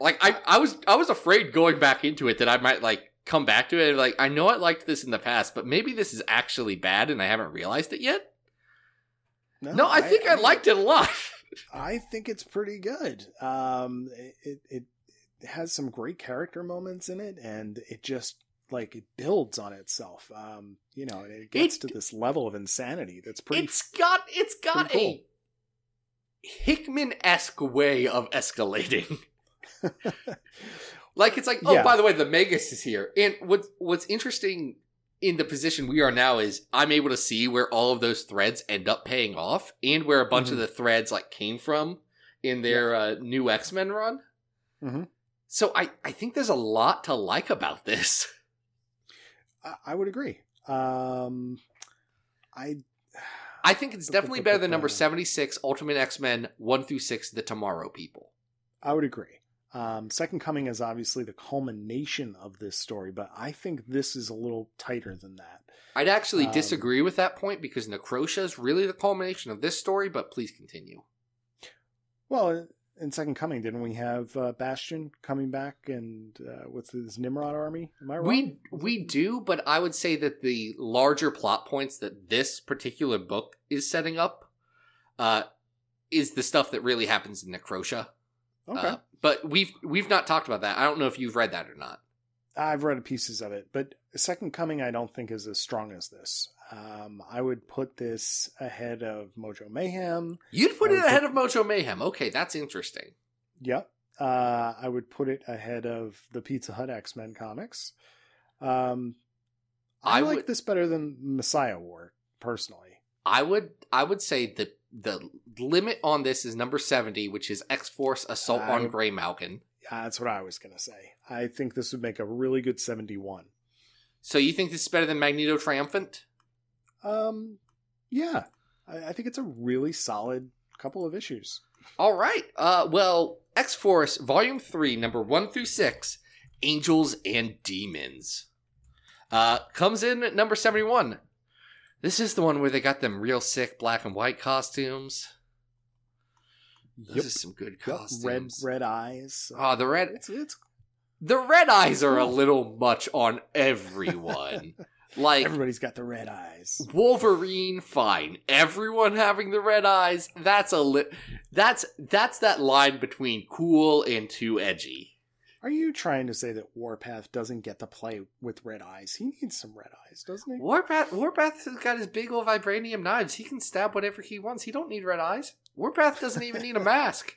Like I, I was I was afraid going back into it that I might like come back to it and like I know I liked this in the past, but maybe this is actually bad and I haven't realized it yet. No, I think I, liked it a lot. I think it's pretty good. Um, it, it it has some great character moments in it, and it just like it builds on itself. Um, you know, it gets It- to this level of insanity that's pretty. it's got it's got pretty a Hickman esque way of escalating. Like it's like, oh, Yeah. by the way, the Magus is here. And what what's interesting in the position we are now is I'm able to see where all of those threads end up paying off, and where a bunch of Mhm. the threads like came from in their uh, new X Men run. Mhm. So I I think there's a lot to like about this. I, I would agree. Um, I I think it's definitely better than number uh, 76, Ultimate X Men 1 through 6, The Tomorrow People. I would agree. Um, Second Coming is obviously the culmination of this story, but I think this is a little tighter than that. I'd actually Um, disagree with that point because Necrosha is really the culmination of this story, but please continue. Well, in Second Coming, didn't we have uh, Bastion coming back and uh, with his Nimrod army? Am I wrong? We we do, but I would say that the larger plot points that this particular book is setting up uh, is the stuff that really happens in Necrosha. okay. But we've we've not talked about that. I don't know if you've read that or not. I've read pieces of it, but Second Coming I don't think is as strong as this. Um, I would put this ahead of Mojo Mayhem. You'd put it ahead put- of Mojo Mayhem. Okay, that's interesting. Yep. Uh, I would put it ahead of the Pizza Hut X Men comics. Um, I, I like would- this better than Messiah War, personally. I would I would say that the limit on this is number 70, which is X Force Assault I on Graymalkin. Uh, that's what I was going to say. I think this would make a really good 71. So you think this is better than Magneto Triumphant? Um, yeah, I, I think it's a really solid couple of issues. All right. Uh, well, X Force Volume Three, Number One through Six, Angels and Demons, uh, comes in at number seventy-one. This is the one where they got them real sick black and white costumes. Those Yep. are some good costumes. Red red eyes. Oh, the red It's it's the red eyes are a little much on everyone. like everybody's got the red eyes. Wolverine, fine. Everyone having the red eyes, that's a li- that's that's that line between cool and too edgy. Are you trying to say that Warpath doesn't get to play with red eyes? He needs some red eyes, doesn't he? Warpath Warpath has got his big old vibranium knives. He can stab whatever he wants. He don't need red eyes. Warpath doesn't even need a mask.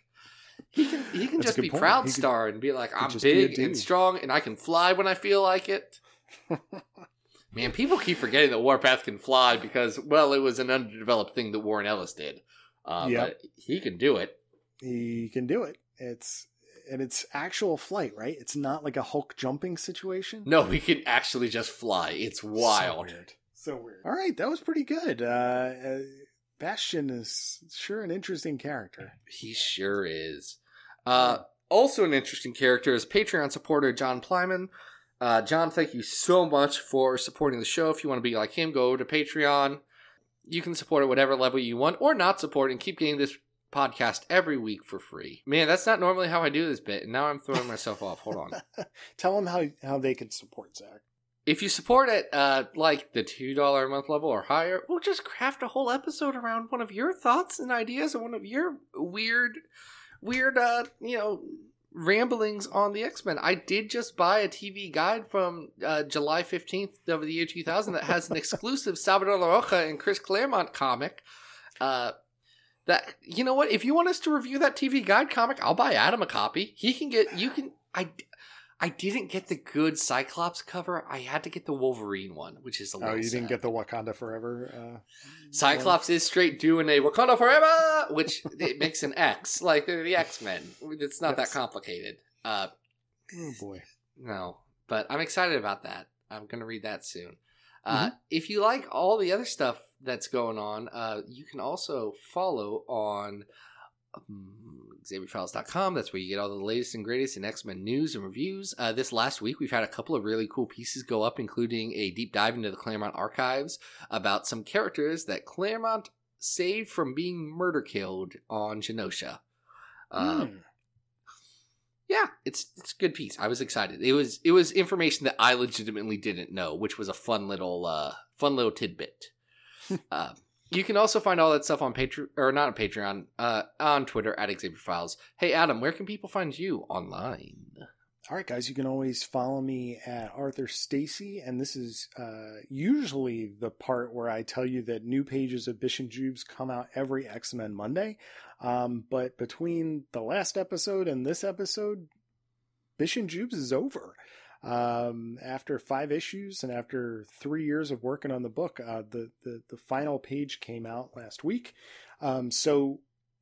He can he can That's just be point. proud He could- star and be like, I'm just be a big and strong and I can fly when I feel like it. Man, people keep forgetting that Warpath can fly because, well, it was an underdeveloped thing that Warren Ellis did. Uh, Yep. But he can do it. He can do it. It's and it's actual flight, right? It's not like a Hulk jumping situation. No, he can actually just fly. It's wild. So weird. So weird. All right, that was pretty good. Uh, uh, Bastion is sure an interesting character. He sure is. Uh, also, an interesting character is Patreon supporter John Plyman. Uh, John, thank you so much for supporting the show. If you want to be like him, go to Patreon. You can support at whatever level you want, or not support, and keep getting this podcast every week for free. Man, that's not normally how I do this bit, and now I'm throwing myself off. Hold on. Tell them how how they can support Zach. If you support at uh, like the two dollar a month level or higher, we'll just craft a whole episode around one of your thoughts and ideas and one of your weird, weird, uh, you know, ramblings on the X Men. I did just buy a TV guide from uh, July fifteenth of the year two thousand that has an exclusive Salvador Larroca and Chris Claremont comic. Uh, that you know what? If you want us to review that TV guide comic, I'll buy Adam a copy. He can get. You can. I. I didn't get the good Cyclops cover. I had to get the Wolverine one, which is a little. Oh, you didn't get the Wakanda Forever. Uh, Cyclops is straight doing a Wakanda Forever, which it makes an X, like they're the X Men. It's not Yes. that complicated. Uh. Oh boy. no, but I'm excited about that. I'm gonna read that soon. Mm-hmm. Uh, If you like all the other stuff that's going on, uh, you can also follow on um, XavierFiles.com. That's where you get all the latest and greatest in X Men news and reviews. Uh, this last week, we've had a couple of really cool pieces go up, including a deep dive into the Claremont archives about some characters that Claremont saved from being murder killed on Genosha. Uh, Hmm. yeah, it's it's a good piece. I was excited. It was it was information that I legitimately didn't know, which was a fun little uh fun little tidbit. uh, you can also find all that stuff on Patreon or not on Patreon, uh on Twitter at Xavier Files. Hey Adam, where can people find you online? All right, guys, you can always follow me at Arthur Stacy, and this is uh, usually the part where I tell you that new pages of Bish and Jubes come out every X Men Monday. Um, but between the last episode and this episode, Bish and Jubes is over. Um, after five issues and after three years of working on the book, uh, the, the the final page came out last week. Um, so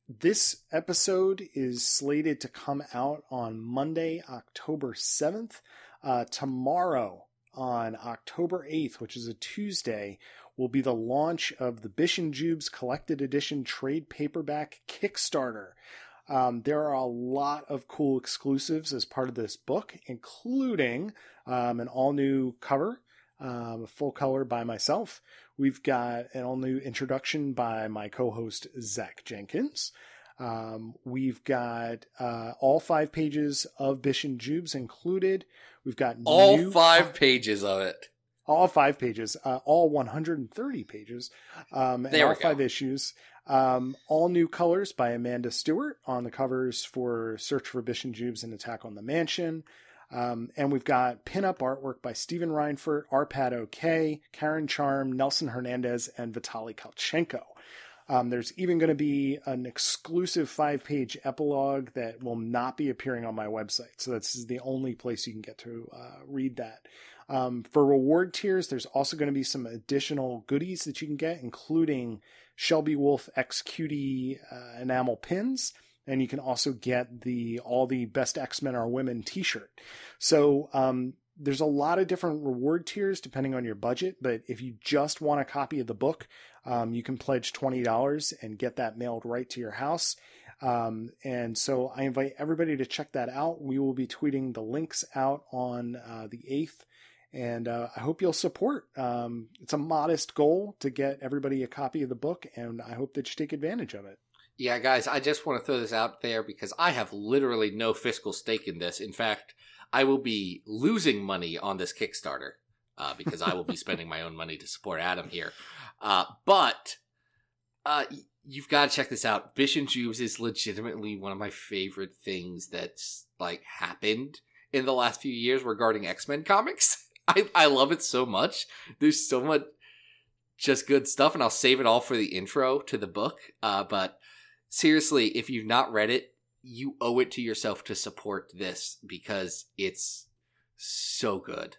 this episode is slated to come out on Monday, October 7th. Uh, tomorrow, on October 8th, which is a Tuesday, will be the launch of the Bish and Jubes Collected Edition trade paperback Kickstarter. Um, there are a lot of cool exclusives as part of this book, including um, an all new cover, um, full color by myself. We've got an all new introduction by my co host, Zach Jenkins. Um, we've got uh, all five pages of Bish and Jubes included. We've got All new- five pages of it. all five pages, uh, all 130 pages, um, and all five issues. Um, all new colors by Amanda Stewart on the covers for Search for Bish and Jubes and Attack on the Mansion. Um, and we've got pinup artwork by Stephen Reinfort, Arpad OK, Karen Charm, Nelson Hernandez, and Vitaly Kalchenko. Um, there's even going to be an exclusive five page epilogue that will not be appearing on my website. So this is the only place you can get to uh, read that. Um, for reward tiers, there's also going to be some additional goodies that you can get, including Shelby Wolf X Cutie uh, enamel pins. And you can also get the all the best X Men are women T-shirt. So um, there's a lot of different reward tiers depending on your budget. But if you just want a copy of the book, um, you can pledge twenty dollars and get that mailed right to your house. Um, and so I invite everybody to check that out. We will be tweeting the links out on uh, the eighth and uh, I hope you'll support. Um, it's a modest goal to get everybody a copy of the book, and I hope that you take advantage of it. Yeah, guys, I just want to throw this out there because I have literally no fiscal stake in this. In fact, I will be losing money on this Kickstarter uh, because I will be spending my own money to support Adam here. Uh, but uh, you've got to check this out. Bish and Jubes is legitimately one of my favorite things that's like happened in the last few years regarding X Men comics. I, I love it so much. There's so much just good stuff, and I'll save it all for the intro to the book. Uh, but seriously, if you've not read it, you owe it to yourself to support this because it's so good.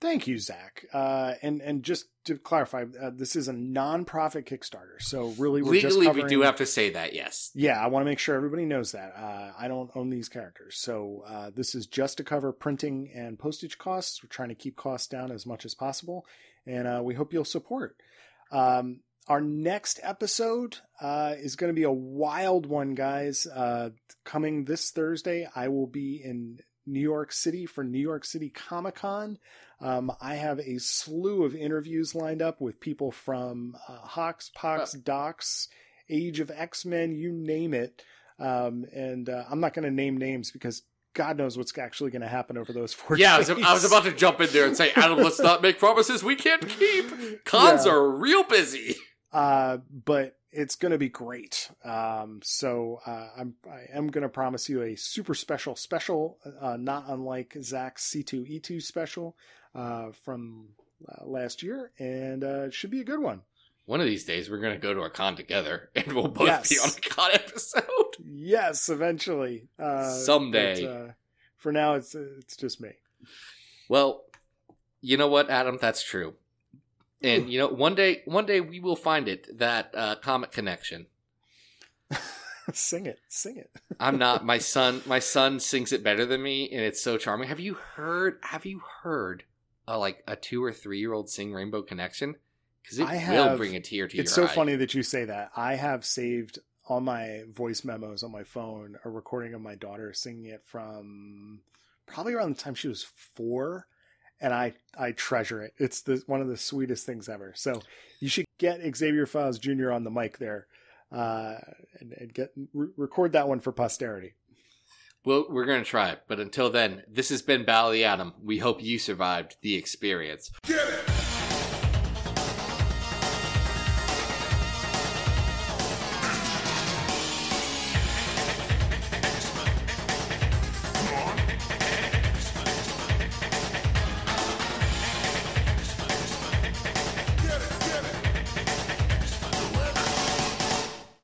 Thank you, Zach. Uh, and and just to clarify, uh, this is a non-profit Kickstarter, so really we're just Legally, covering... we do have to say that, yes. Yeah, I want to make sure everybody knows that. Uh, I don't own these characters. So uh, this is just to cover printing and postage costs. We're trying to keep costs down as much as possible. And uh, we hope you'll support. Um, our next episode uh, is going to be a wild one, guys. Uh, coming this Thursday, I will be in New York City for New York City Comic Con. Um, I have a slew of interviews lined up with people from uh, Hox, Pox, Dox, Age of X Men, you name it. Um, and uh, I'm not going to name names because God knows what's actually going to happen over those four Yeah, I was, days. I was about to jump in there and say, Adam, let's not make promises we can't keep. Cons Yeah. are real busy. uh, but it's going to be great. Um, so uh, I'm I am going to promise you a super special special, uh, not unlike Zach's C2E2 special uh, from uh, last year, and uh, it should be a good one. One of these days, we're going to go to a con together and we'll both Yes. be on a con episode. Yes, eventually. Uh, Someday. but, uh, for now, it's it's just me. Well, you know what, Adam? That's true. And you know, one day, one day we will find it that uh, comic connection. sing it, sing it. I'm not my son. My son sings it better than me, and it's so charming. Have you heard? Have you heard? Uh, like a two or three year old sing Rainbow Connection because it I will bring a tear to your. It's so eye. funny that you say that. I have saved on my voice memos on my phone a recording of my daughter singing it from probably around the time she was four, and I I treasure it. It's the one of the sweetest things ever. So you should get Xavier Files Jr. on the mic there, uh, and, and get re- record that one for posterity. Well, we're gonna try it, but until then, this has been Bally Adam. We hope you survived the experience. Get